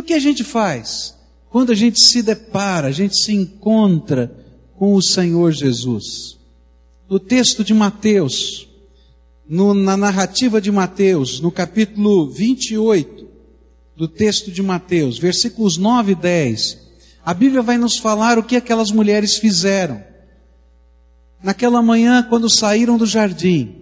o que a gente faz quando a gente se depara, a gente se encontra com o Senhor Jesus? No texto de Mateus, no, na narrativa de Mateus, no capítulo 28 do texto de Mateus, versículos 9 e 10, a Bíblia vai nos falar o que aquelas mulheres fizeram. Naquela manhã, quando saíram do jardim,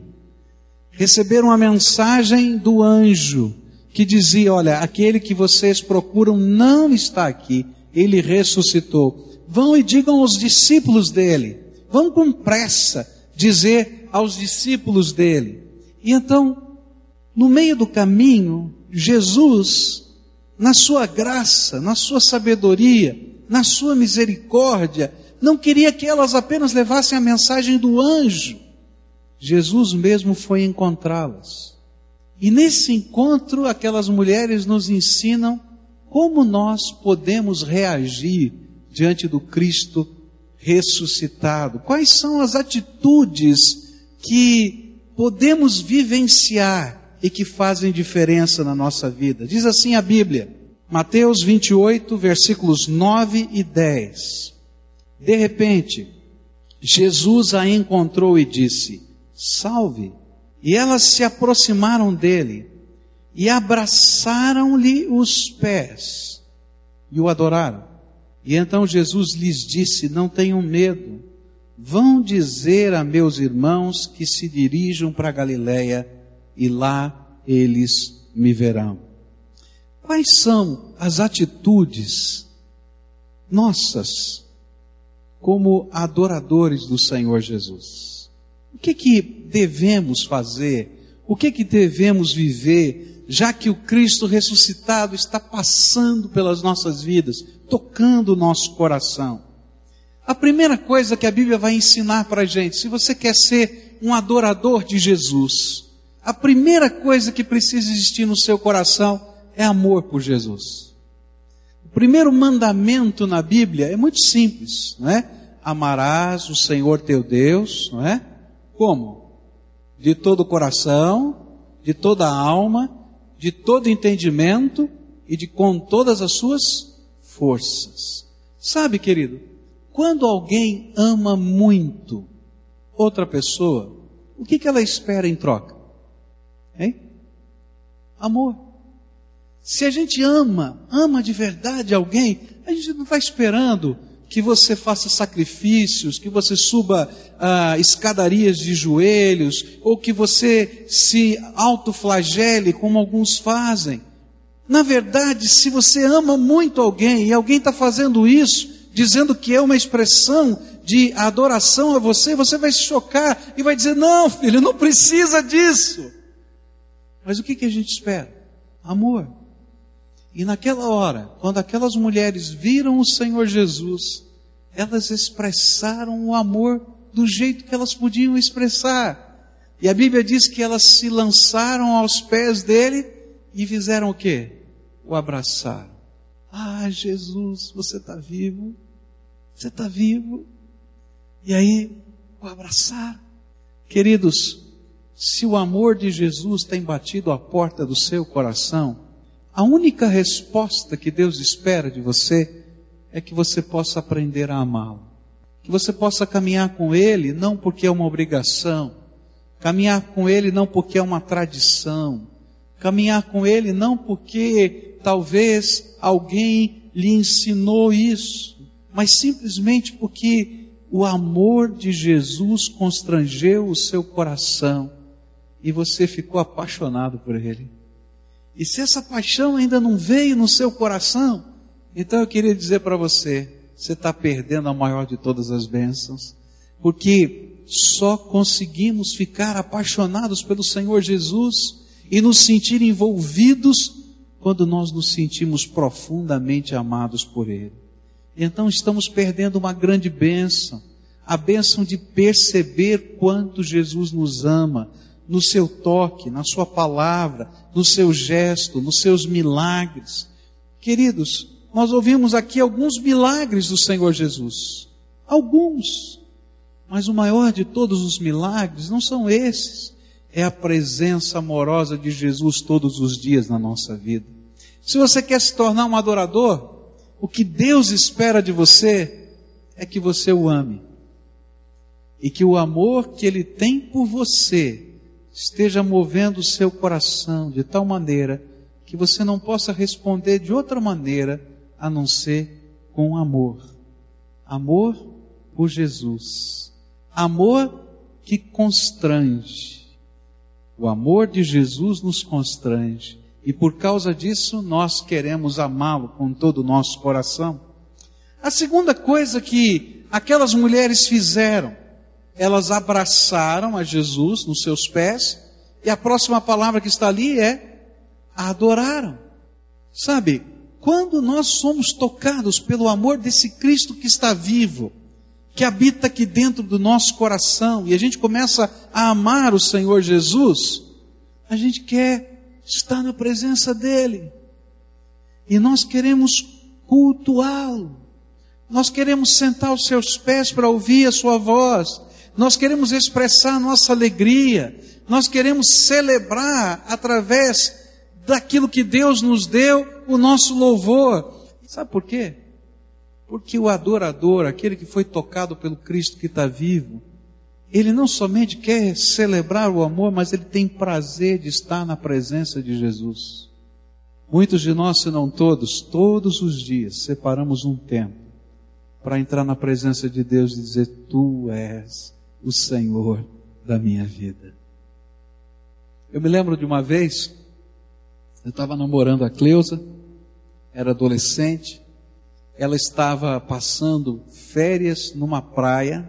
receberam a mensagem do anjo que dizia: Olha, aquele que vocês procuram não está aqui, ele ressuscitou. Vão e digam aos discípulos dele, vão com pressa dizer aos discípulos dele. E então, no meio do caminho, Jesus, na sua graça, na sua sabedoria, na sua misericórdia, não queria que elas apenas levassem a mensagem do anjo. Jesus mesmo foi encontrá-las. E nesse encontro, aquelas mulheres nos ensinam como nós podemos reagir diante do Cristo ressuscitado. Quais são as atitudes que podemos vivenciar e que fazem diferença na nossa vida? Diz assim a Bíblia, Mateus 28, versículos 9 e 10. De repente, Jesus a encontrou e disse: Salve! E elas se aproximaram dele e abraçaram-lhe os pés e o adoraram. E então Jesus lhes disse: Não tenham medo, vão dizer a meus irmãos que se dirijam para Galiléia e lá eles me verão. Quais são as atitudes nossas como adoradores do Senhor Jesus? O que que devemos fazer? O que que devemos viver, já que o Cristo ressuscitado está passando pelas nossas vidas, tocando o nosso coração? A primeira coisa que a Bíblia vai ensinar para a gente, se você quer ser um adorador de Jesus, a primeira coisa que precisa existir no seu coração é amor por Jesus. O primeiro mandamento na Bíblia é muito simples, não é? Amarás o Senhor teu Deus, não é? Como? De todo o coração, de toda a alma, de todo entendimento e de com todas as suas forças. Sabe, querido, quando alguém ama muito outra pessoa, o que, que ela espera em troca? Hein? Amor. Se a gente ama, ama de verdade alguém, a gente não está esperando que você faça sacrifícios, que você suba ah, escadarias de joelhos, ou que você se autoflagele, como alguns fazem. Na verdade, se você ama muito alguém e alguém está fazendo isso, dizendo que é uma expressão de adoração a você, você vai se chocar e vai dizer: Não, filho, não precisa disso. Mas o que, que a gente espera? Amor. E naquela hora, quando aquelas mulheres viram o Senhor Jesus, elas expressaram o amor do jeito que elas podiam expressar. E a Bíblia diz que elas se lançaram aos pés dele e fizeram o quê? O abraçar. Ah, Jesus, você está vivo. Você está vivo. E aí, o abraçar. Queridos, se o amor de Jesus tem batido a porta do seu coração, a única resposta que Deus espera de você é que você possa aprender a amá-lo. Que você possa caminhar com Ele não porque é uma obrigação, caminhar com Ele não porque é uma tradição, caminhar com Ele não porque talvez alguém lhe ensinou isso, mas simplesmente porque o amor de Jesus constrangeu o seu coração e você ficou apaixonado por Ele. E se essa paixão ainda não veio no seu coração, então eu queria dizer para você, você está perdendo a maior de todas as bênçãos, porque só conseguimos ficar apaixonados pelo Senhor Jesus e nos sentir envolvidos quando nós nos sentimos profundamente amados por Ele. Então estamos perdendo uma grande bênção, a bênção de perceber quanto Jesus nos ama, no seu toque, na sua palavra, no seu gesto, nos seus milagres. Queridos, nós ouvimos aqui alguns milagres do Senhor Jesus. Alguns. Mas o maior de todos os milagres não são esses. É a presença amorosa de Jesus todos os dias na nossa vida. Se você quer se tornar um adorador, o que Deus espera de você é que você o ame. E que o amor que Ele tem por você esteja movendo o seu coração de tal maneira que você não possa responder de outra maneira a não ser com amor. Amor por Jesus. Amor que constrange. O amor de Jesus nos constrange. E por causa disso, nós queremos amá-lo com todo o nosso coração. A segunda coisa que aquelas mulheres fizeram, elas abraçaram a Jesus nos seus pés, e a próxima palavra que está ali é adoraram. Sabe, quando nós somos tocados pelo amor desse Cristo que está vivo, que habita aqui dentro do nosso coração, e a gente começa a amar o Senhor Jesus, a gente quer está na presença dEle. E nós queremos cultuá-lo. Nós queremos sentar aos seus pés para ouvir a sua voz. Nós queremos expressar nossa alegria. Nós queremos celebrar através daquilo que Deus nos deu o nosso louvor. Sabe por quê? Porque o adorador, aquele que foi tocado pelo Cristo que está vivo, ele não somente quer celebrar o amor, mas ele tem prazer de estar na presença de Jesus. Muitos de nós, se não todos, todos os dias separamos um tempo para entrar na presença de Deus e dizer: Tu és o Senhor da minha vida. Eu me lembro de uma vez, eu estava namorando a Cleusa, era adolescente, ela estava passando férias numa praia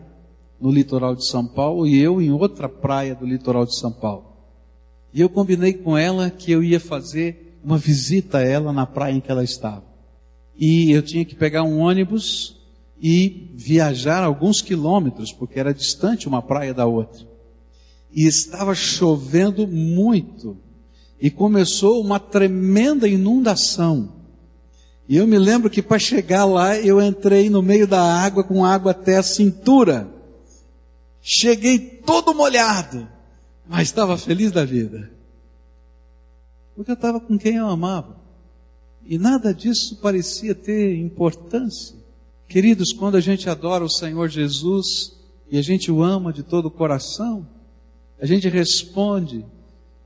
no litoral de São Paulo e eu em outra praia do litoral de São Paulo. E eu combinei com ela que eu ia fazer uma visita a ela na praia em que ela estava. E eu tinha que pegar um ônibus e viajar alguns quilômetros, porque era distante uma praia da outra. E estava chovendo muito. E começou uma tremenda inundação. E eu me lembro que para chegar lá eu entrei no meio da água com água até a cintura. Cheguei todo molhado, mas estava feliz da vida. Porque eu estava com quem eu amava. E nada disso parecia ter importância. Queridos, quando a gente adora o Senhor Jesus e a gente o ama de todo o coração, a gente responde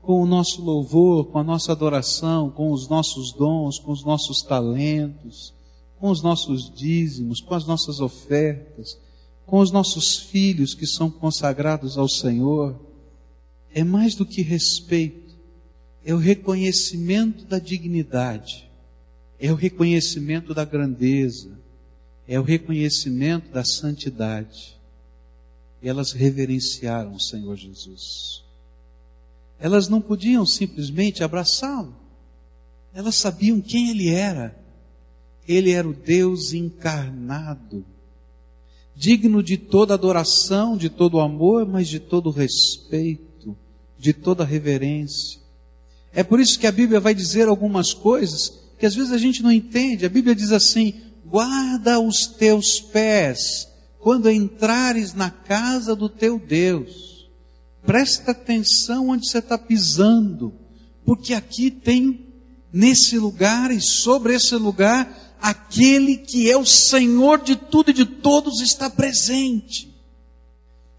com o nosso louvor, com a nossa adoração, com os nossos dons, com os nossos talentos, com os nossos dízimos, com as nossas ofertas, com os nossos filhos que são consagrados ao Senhor, é mais do que respeito, é o reconhecimento da dignidade, é o reconhecimento da grandeza, é o reconhecimento da santidade. Elas reverenciaram o Senhor Jesus. Elas não podiam simplesmente abraçá-lo. Elas sabiam quem ele era. Ele era o Deus encarnado digno de toda adoração, de todo amor, mas de todo respeito, de toda reverência. É por isso que a Bíblia vai dizer algumas coisas que às vezes a gente não entende. A Bíblia diz assim: guarda os teus pés quando entrares na casa do teu Deus. Presta atenção onde você está pisando, porque aqui tem, nesse lugar e sobre esse lugar, aquele que é o Senhor de tudo e de todos está presente.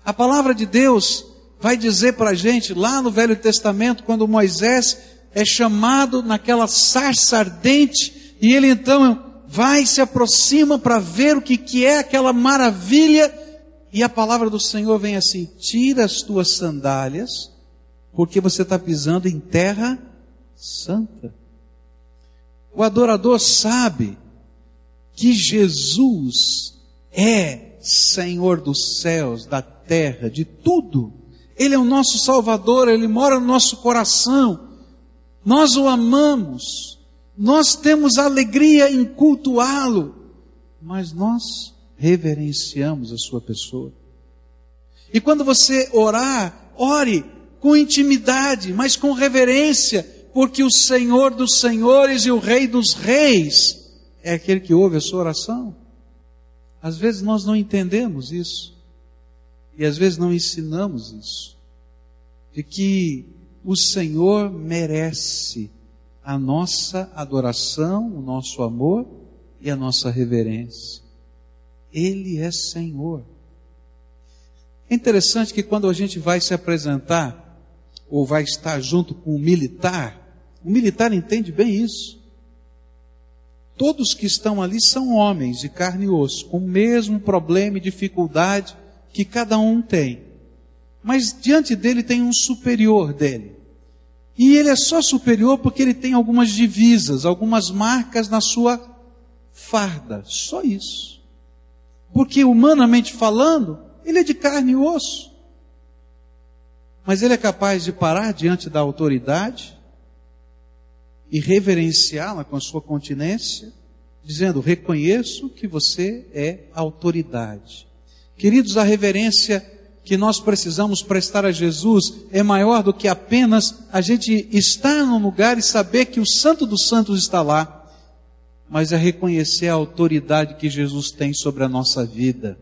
A palavra de Deus vai dizer para a gente, lá no Velho Testamento, quando Moisés é chamado naquela sarça ardente, e ele então vai se aproxima para ver o que, que é aquela maravilha, e a palavra do Senhor vem assim: tira as tuas sandálias, porque você está pisando em terra santa. O adorador sabe que Jesus é Senhor dos céus, da terra, de tudo. Ele é o nosso Salvador, Ele mora no nosso coração. Nós o amamos, nós temos alegria em cultuá-lo, mas nós reverenciamos a Sua pessoa. E quando você orar, ore com intimidade, mas com reverência, porque o Senhor dos Senhores e o Rei dos Reis é aquele que ouve a sua oração. Às vezes nós não entendemos isso. E às vezes não ensinamos isso. De que o Senhor merece a nossa adoração, o nosso amor e a nossa reverência. Ele é Senhor. É interessante que quando a gente vai se apresentar, ou vai estar junto com o militar, o militar entende bem isso. Todos que estão ali são homens de carne e osso, com o mesmo problema e dificuldade que cada um tem. Mas diante dele tem um superior dele. E ele é só superior porque ele tem algumas divisas, algumas marcas na sua farda. Só isso. Porque humanamente falando, ele é de carne e osso. Mas ele é capaz de parar diante da autoridade e reverenciá-la com a sua continência, dizendo: reconheço que você é autoridade. Queridos, a reverência que nós precisamos prestar a Jesus é maior do que apenas a gente estar num lugar e saber que o Santo dos Santos está lá, mas é reconhecer a autoridade que Jesus tem sobre a nossa vida,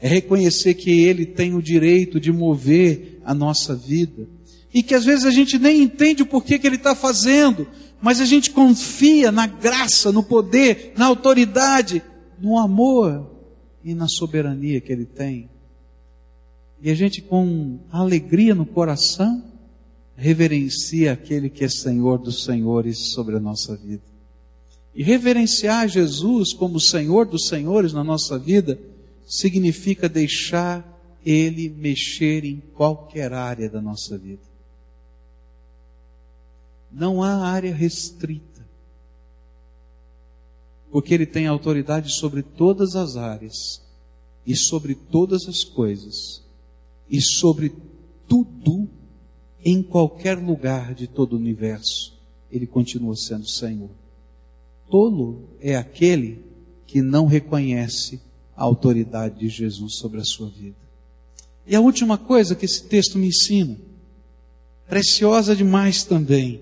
é reconhecer que Ele tem o direito de mover a nossa vida, e que às vezes a gente nem entende o porquê que Ele está fazendo, mas a gente confia na graça, no poder, na autoridade, no amor e na soberania que Ele tem. E a gente, com alegria no coração, reverencia aquele que é Senhor dos Senhores sobre a nossa vida. E reverenciar Jesus como Senhor dos Senhores na nossa vida significa deixar Ele mexer em qualquer área da nossa vida. Não há área restrita, porque Ele tem autoridade sobre todas as áreas e sobre todas as coisas e sobre tudo, em qualquer lugar de todo o universo, Ele continua sendo Senhor. Tolo é aquele que não reconhece a autoridade de Jesus sobre a sua vida. E a última coisa que esse texto me ensina, preciosa demais também,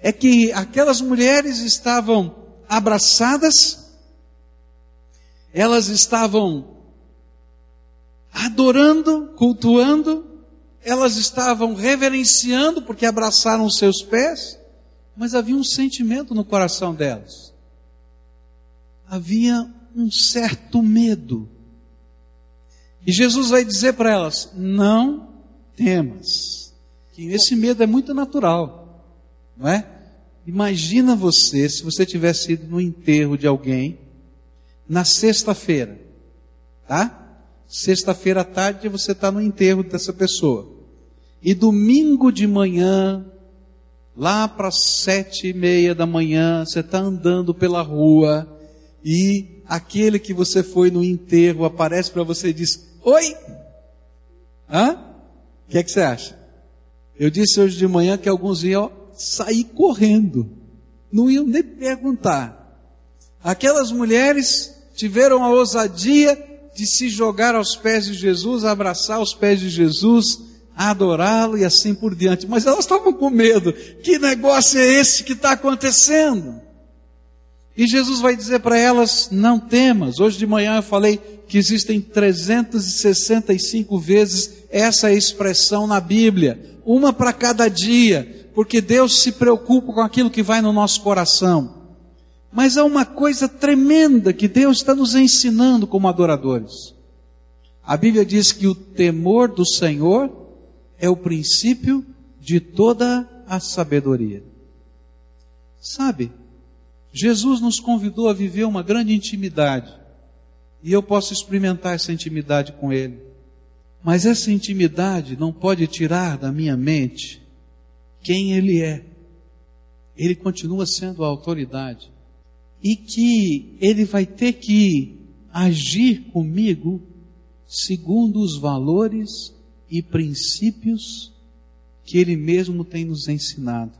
é que aquelas mulheres estavam abraçadas, elas estavam adorando, cultuando, elas estavam reverenciando porque abraçaram os seus pés, mas havia um sentimento no coração delas. Havia um certo medo. E Jesus vai dizer para elas: não temas. Que esse medo é muito natural, não é? Imagina você se você tivesse ido no enterro de alguém na sexta-feira, tá? Sexta-feira à tarde você está no enterro dessa pessoa. E domingo de manhã, lá para sete e meia da manhã, você está andando pela rua e aquele que você foi no enterro aparece para você e diz: Oi! Hã? O que é que você acha? Eu disse hoje de manhã que alguns iam sair correndo, não iam nem perguntar. Aquelas mulheres tiveram a ousadia de se jogar aos pés de Jesus, abraçar os pés de Jesus, adorá-lo e assim por diante. Mas elas estavam com medo. Que negócio é esse que está acontecendo? E Jesus vai dizer para elas: não temas. Hoje de manhã eu falei que existem 365 vezes essa expressão na Bíblia, uma para cada dia, porque Deus se preocupa com aquilo que vai no nosso coração. Mas há uma coisa tremenda que Deus está nos ensinando como adoradores. A Bíblia diz que o temor do Senhor é o princípio de toda a sabedoria. Sabe, Jesus nos convidou a viver uma grande intimidade. E eu posso experimentar essa intimidade com Ele. Mas essa intimidade não pode tirar da minha mente quem Ele é. Ele continua sendo a autoridade e que ele vai ter que agir comigo segundo os valores e princípios que ele mesmo tem nos ensinado.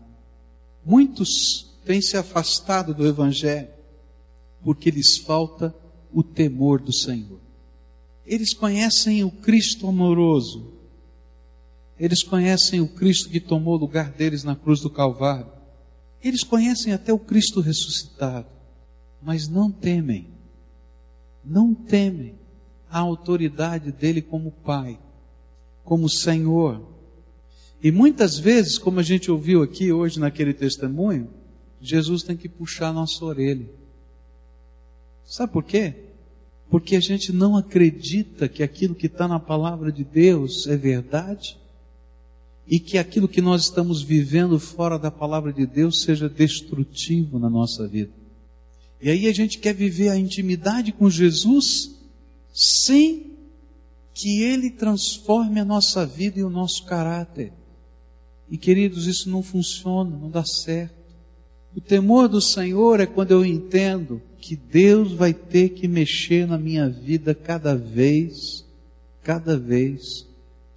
Muitos têm se afastado do Evangelho porque lhes falta o temor do Senhor. Eles conhecem o Cristo amoroso, eles conhecem o Cristo que tomou o lugar deles na cruz do Calvário, eles conhecem até o Cristo ressuscitado mas não temem, não temem a autoridade dele como Pai, como Senhor. E muitas vezes, como a gente ouviu aqui hoje naquele testemunho, Jesus tem que puxar nossa orelha. Sabe por quê? Porque a gente não acredita que aquilo que está na palavra de Deus é verdade e que aquilo que nós estamos vivendo fora da palavra de Deus seja destrutivo na nossa vida. E aí a gente quer viver a intimidade com Jesus sem que Ele transforme a nossa vida e o nosso caráter. E queridos, isso não funciona, não dá certo. O temor do Senhor é quando eu entendo que Deus vai ter que mexer na minha vida cada vez, cada vez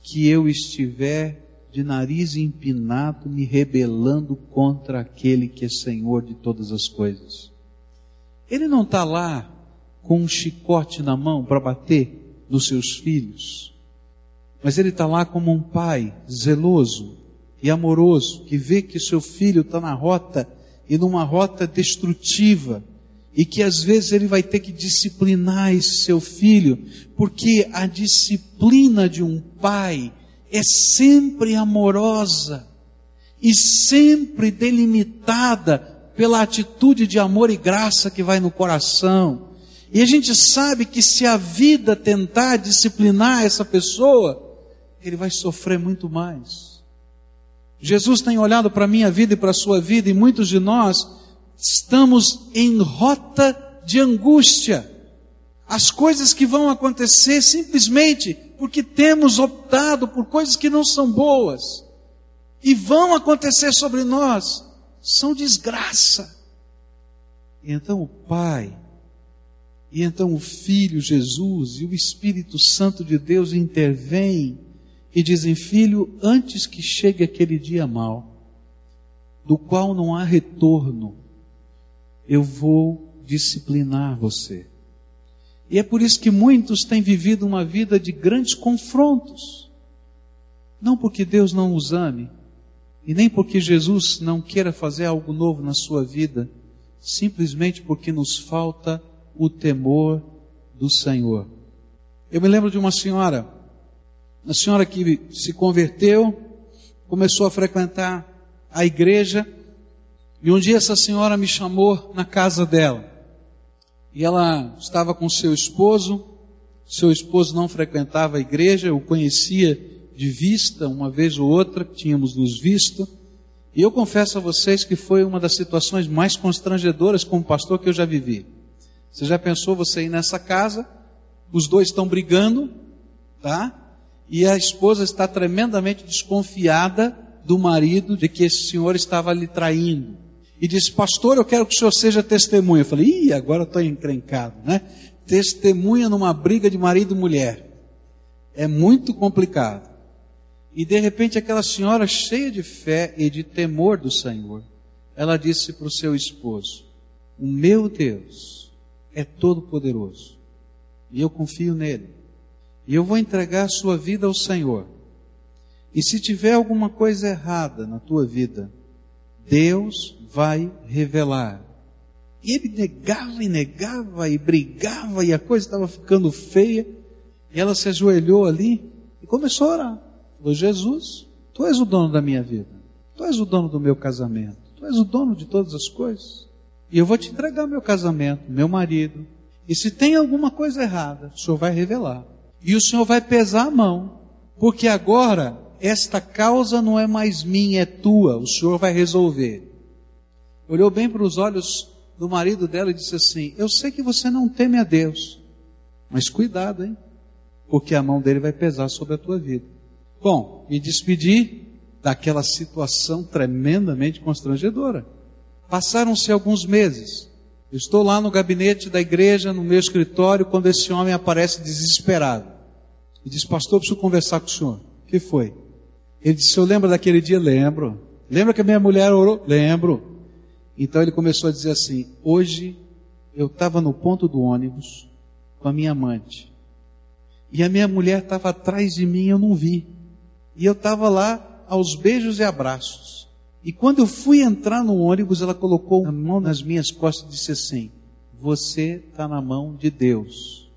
que eu estiver de nariz empinado, me rebelando contra aquele que é Senhor de todas as coisas. Ele não está lá com um chicote na mão para bater nos seus filhos, mas ele está lá como um pai zeloso e amoroso que vê que seu filho está na rota e numa rota destrutiva e que às vezes ele vai ter que disciplinar esse seu filho, porque a disciplina de um pai é sempre amorosa e sempre delimitada pela atitude de amor e graça que vai no coração. E a gente sabe que se a vida tentar disciplinar essa pessoa, ele vai sofrer muito mais. Jesus tem olhado para a minha vida e para a sua vida, e muitos de nós estamos em rota de angústia. As coisas que vão acontecer simplesmente porque temos optado por coisas que não são boas e vão acontecer sobre nós, são desgraça. E então o Pai, e então o Filho Jesus e o Espírito Santo de Deus intervêm e dizem: Filho, antes que chegue aquele dia mau, do qual não há retorno, eu vou disciplinar você. E é por isso que muitos têm vivido uma vida de grandes confrontos. Não porque Deus não os ame, e nem porque Jesus não queira fazer algo novo na sua vida, simplesmente porque nos falta o temor do Senhor. Eu me lembro de uma senhora, uma senhora que se converteu, começou a frequentar a igreja, e um dia essa senhora me chamou na casa dela. E ela estava com seu esposo, seu esposo não frequentava a igreja, eu conhecia de vista, uma vez ou outra, tínhamos nos visto. E eu confesso a vocês que foi uma das situações mais constrangedoras como pastor que eu já vivi. Você já pensou você ir nessa casa, os dois estão brigando, tá? E a esposa está tremendamente desconfiada do marido de que esse senhor estava lhe traindo e disse, pastor, eu quero que o senhor seja testemunha. Eu falei, ih, agora estou encrencado, né? Testemunha numa briga de marido e mulher. É muito complicado. E de repente aquela senhora cheia de fé e de temor do Senhor, ela disse para o seu esposo, o meu Deus é todo poderoso. E eu confio nele. E eu vou entregar a sua vida ao Senhor. E se tiver alguma coisa errada na tua vida, Deus vai revelar. E ele negava e negava e brigava e a coisa estava ficando feia. E ela se ajoelhou ali e começou a orar. Falou, Jesus, tu és o dono da minha vida. Tu és o dono do meu casamento. Tu és o dono de todas as coisas. E eu vou te entregar meu casamento, meu marido. E se tem alguma coisa errada, o Senhor vai revelar. E o Senhor vai pesar a mão. Porque agora esta causa não é mais minha, é tua, o Senhor vai resolver. Olhou bem para os olhos do marido dela e disse assim: Eu sei que você não teme a Deus, mas cuidado, hein? Porque a mão dele vai pesar sobre a tua vida. Bom, me despedi daquela situação tremendamente constrangedora. Passaram-se alguns meses. Estou lá no gabinete da igreja, no meu escritório, quando esse homem aparece desesperado. E diz, pastor, preciso conversar com o senhor. O que foi? Ele disse: Eu lembro daquele dia? Lembro. Lembra que a minha mulher orou? Lembro. Então ele começou a dizer assim: Hoje eu estava no ponto do ônibus com a minha amante. E a minha mulher estava atrás de mim, eu não vi. E eu estava lá aos beijos e abraços. E quando eu fui entrar no ônibus, ela colocou a mão nas minhas costas e disse assim: Você está na mão de Deus.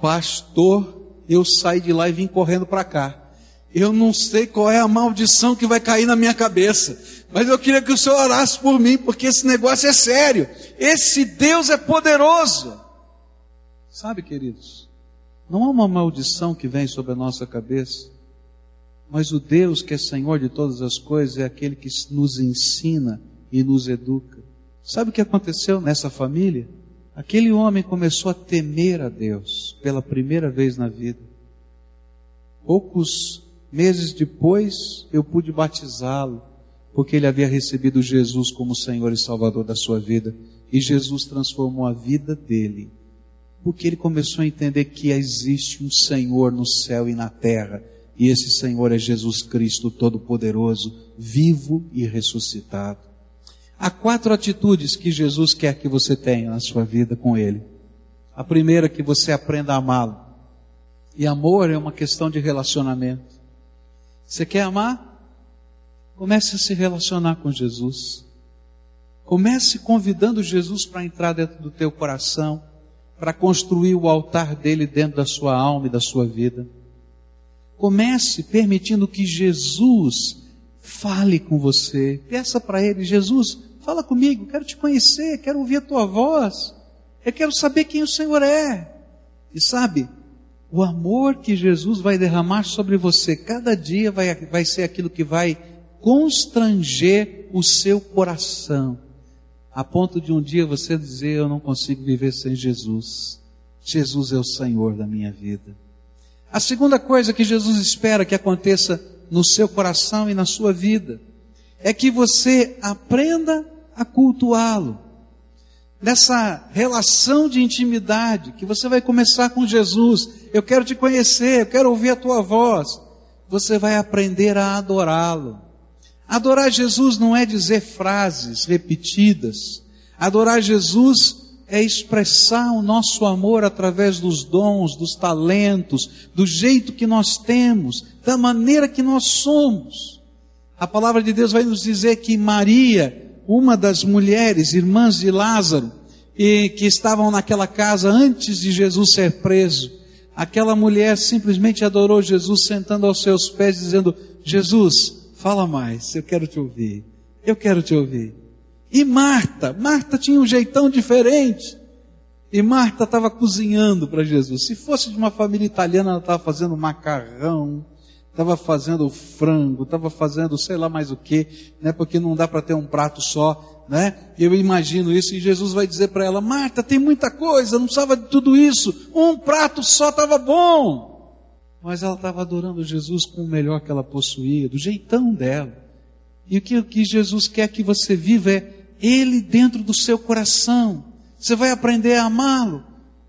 Pastor, eu saí de lá e vim correndo para cá. Eu não sei qual é a maldição que vai cair na minha cabeça, mas eu queria que o Senhor orasse por mim, porque esse negócio é sério. Esse Deus é poderoso. Sabe, queridos, não há uma maldição que vem sobre a nossa cabeça, mas o Deus que é Senhor de todas as coisas é aquele que nos ensina e nos educa. Sabe o que aconteceu nessa família? Aquele homem começou a temer a Deus pela primeira vez na vida. Poucos meses depois eu pude batizá-lo, porque ele havia recebido Jesus como Senhor e Salvador da sua vida. E Jesus transformou a vida dele, porque ele começou a entender que existe um Senhor no céu e na terra, e esse Senhor é Jesus Cristo Todo-Poderoso, vivo e ressuscitado. Há quatro atitudes que Jesus quer que você tenha na sua vida com Ele. A primeira é que você aprenda a amá-lo. E amor é uma questão de relacionamento. Você quer amar? Comece a se relacionar com Jesus. Comece convidando Jesus para entrar dentro do teu coração, para construir o altar dele dentro da sua alma e da sua vida. Comece permitindo que Jesus fale com você. Peça para ele, Jesus, fala comigo, quero te conhecer, quero ouvir a tua voz. Eu quero saber quem o Senhor é. E sabe, o amor que Jesus vai derramar sobre você cada dia vai, vai ser aquilo que vai constranger o seu coração, a ponto de um dia você dizer: Eu não consigo viver sem Jesus. Jesus é o Senhor da minha vida. A segunda coisa que Jesus espera que aconteça no seu coração e na sua vida é que você aprenda a cultuá-lo. Nessa relação de intimidade que você vai começar com Jesus, eu quero te conhecer, eu quero ouvir a tua voz. Você vai aprender a adorá-lo. Adorar Jesus não é dizer frases repetidas. Adorar Jesus é expressar o nosso amor através dos dons, dos talentos, do jeito que nós temos, da maneira que nós somos. A palavra de Deus vai nos dizer que Maria, uma das mulheres, irmãs de Lázaro, e que estavam naquela casa antes de Jesus ser preso, aquela mulher simplesmente adorou Jesus sentando aos seus pés, dizendo: Jesus, Fala mais, eu quero te ouvir. Eu quero te ouvir. E Marta, Marta tinha um jeitão diferente. E Marta estava cozinhando para Jesus. Se fosse de uma família italiana, ela estava fazendo macarrão, estava fazendo frango, estava fazendo sei lá mais o que, né? Porque não dá para ter um prato só, né? Eu imagino isso e Jesus vai dizer para ela: Marta, tem muita coisa, não precisava de tudo isso. Um prato só estava bom mas ela estava adorando Jesus com o melhor que ela possuía, do jeitão dela. E o que, o que Jesus quer que você viva é Ele dentro do seu coração. Você vai aprender a amá-lo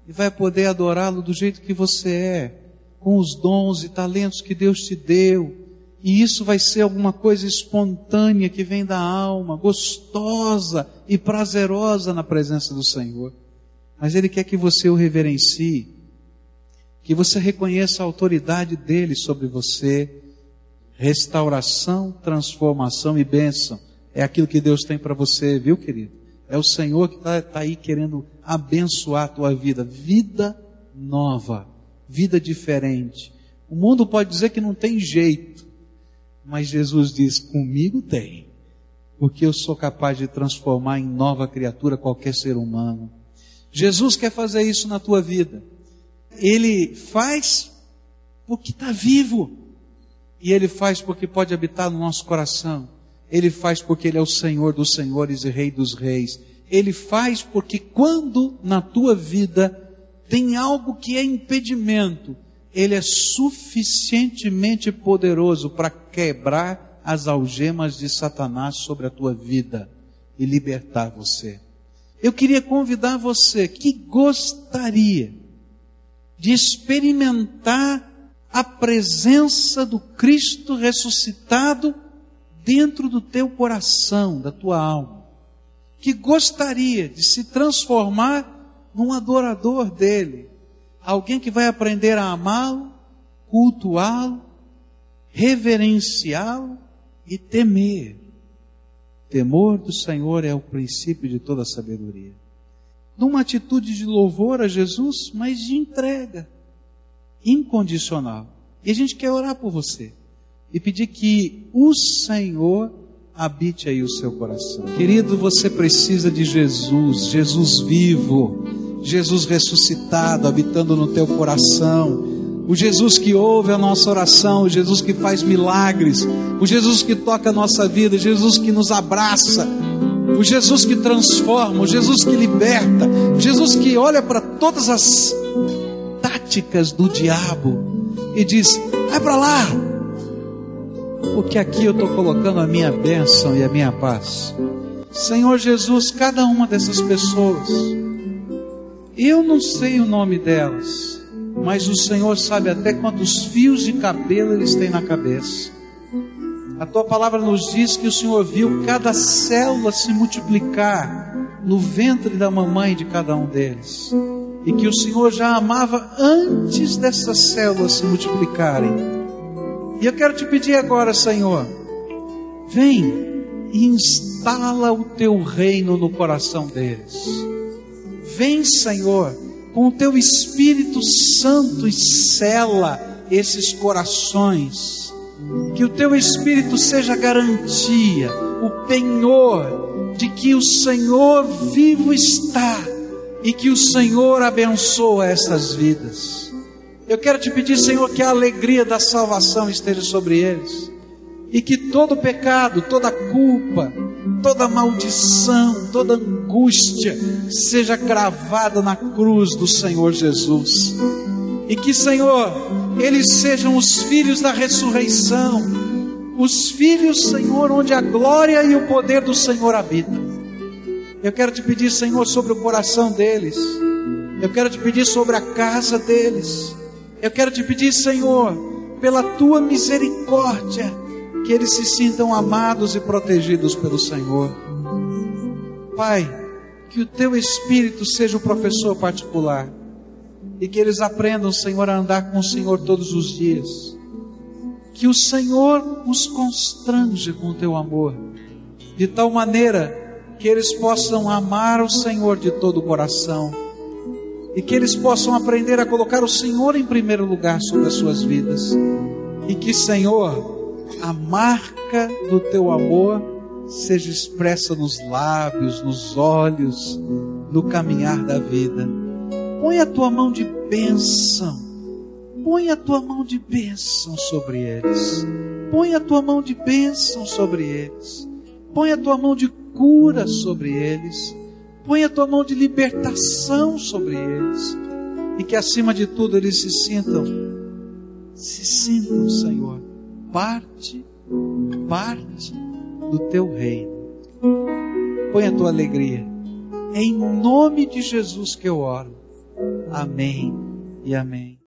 e vai poder adorá-lo do jeito que você é, com os dons e talentos que Deus te deu. E isso vai ser alguma coisa espontânea que vem da alma, gostosa e prazerosa na presença do Senhor. Mas Ele quer que você o reverencie que você reconheça a autoridade dele sobre você. Restauração, transformação e bênção. É aquilo que Deus tem para você, viu, querido? É o Senhor que está tá aí querendo abençoar a tua vida. Vida nova, vida diferente. O mundo pode dizer que não tem jeito, mas Jesus diz: comigo tem, porque eu sou capaz de transformar em nova criatura qualquer ser humano. Jesus quer fazer isso na tua vida ele faz porque está vivo. E ele faz porque pode habitar no nosso coração. Ele faz porque ele é o Senhor dos senhores e Rei dos reis. Ele faz porque quando na tua vida tem algo que é impedimento, ele é suficientemente poderoso para quebrar as algemas de Satanás sobre a tua vida e libertar você. Eu queria convidar você que gostaria de experimentar a presença do Cristo ressuscitado dentro do teu coração, da tua alma, que gostaria de se transformar num adorador dele, alguém que vai aprender a amá-lo, cultuá-lo, reverenciá-lo e temer. Temor do Senhor é o princípio de toda sabedoria numa atitude de louvor a Jesus, mas de entrega incondicional. E a gente quer orar por você. E pedir que o Senhor habite aí o seu coração. Querido, você precisa de Jesus, Jesus vivo, Jesus ressuscitado, habitando no teu coração. O Jesus que ouve a nossa oração, o Jesus que faz milagres, o Jesus que toca a nossa vida, o Jesus que nos abraça, o Jesus que transforma, o Jesus que liberta, o Jesus que olha para todas as táticas do diabo e diz: vai para lá, porque aqui eu estou colocando a minha bênção e a minha paz. Senhor Jesus, cada uma dessas pessoas, eu não sei o nome delas, mas o Senhor sabe até quantos fios de cabelo eles têm na cabeça. A tua palavra nos diz que o Senhor viu cada célula se multiplicar no ventre da mamãe de cada um deles. E que o Senhor já amava antes dessas células se multiplicarem. E eu quero te pedir agora, Senhor, vem e instala o teu reino no coração deles. Vem, Senhor, com o teu Espírito Santo e sela esses corações. Que o teu Espírito seja garantia, o penhor de que o Senhor vivo está e que o Senhor abençoa essas vidas. Eu quero te pedir, Senhor, que a alegria da salvação esteja sobre eles e que todo pecado, toda culpa, toda maldição, toda angústia seja cravada na cruz do Senhor Jesus. E que, Senhor, eles sejam os filhos da ressurreição, os filhos, Senhor, onde a glória e o poder do Senhor habitam. Eu quero te pedir, Senhor, sobre o coração deles. Eu quero te pedir sobre a casa deles. Eu quero te pedir, Senhor, pela tua misericórdia, que eles se sintam amados e protegidos pelo Senhor. Pai, que o teu espírito seja o professor particular e que eles aprendam, Senhor, a andar com o Senhor todos os dias. Que o Senhor os constrange com o teu amor, de tal maneira que eles possam amar o Senhor de todo o coração e que eles possam aprender a colocar o Senhor em primeiro lugar sobre as suas vidas. E que, Senhor, a marca do teu amor seja expressa nos lábios, nos olhos, no caminhar da vida. Põe a tua mão de bênção, põe a tua mão de bênção sobre eles, põe a tua mão de bênção sobre eles, põe a tua mão de cura sobre eles, põe a tua mão de libertação sobre eles, e que acima de tudo eles se sintam, se sintam, Senhor, parte, parte do teu reino. Põe a tua alegria. É em nome de Jesus que eu oro. Amém e amém.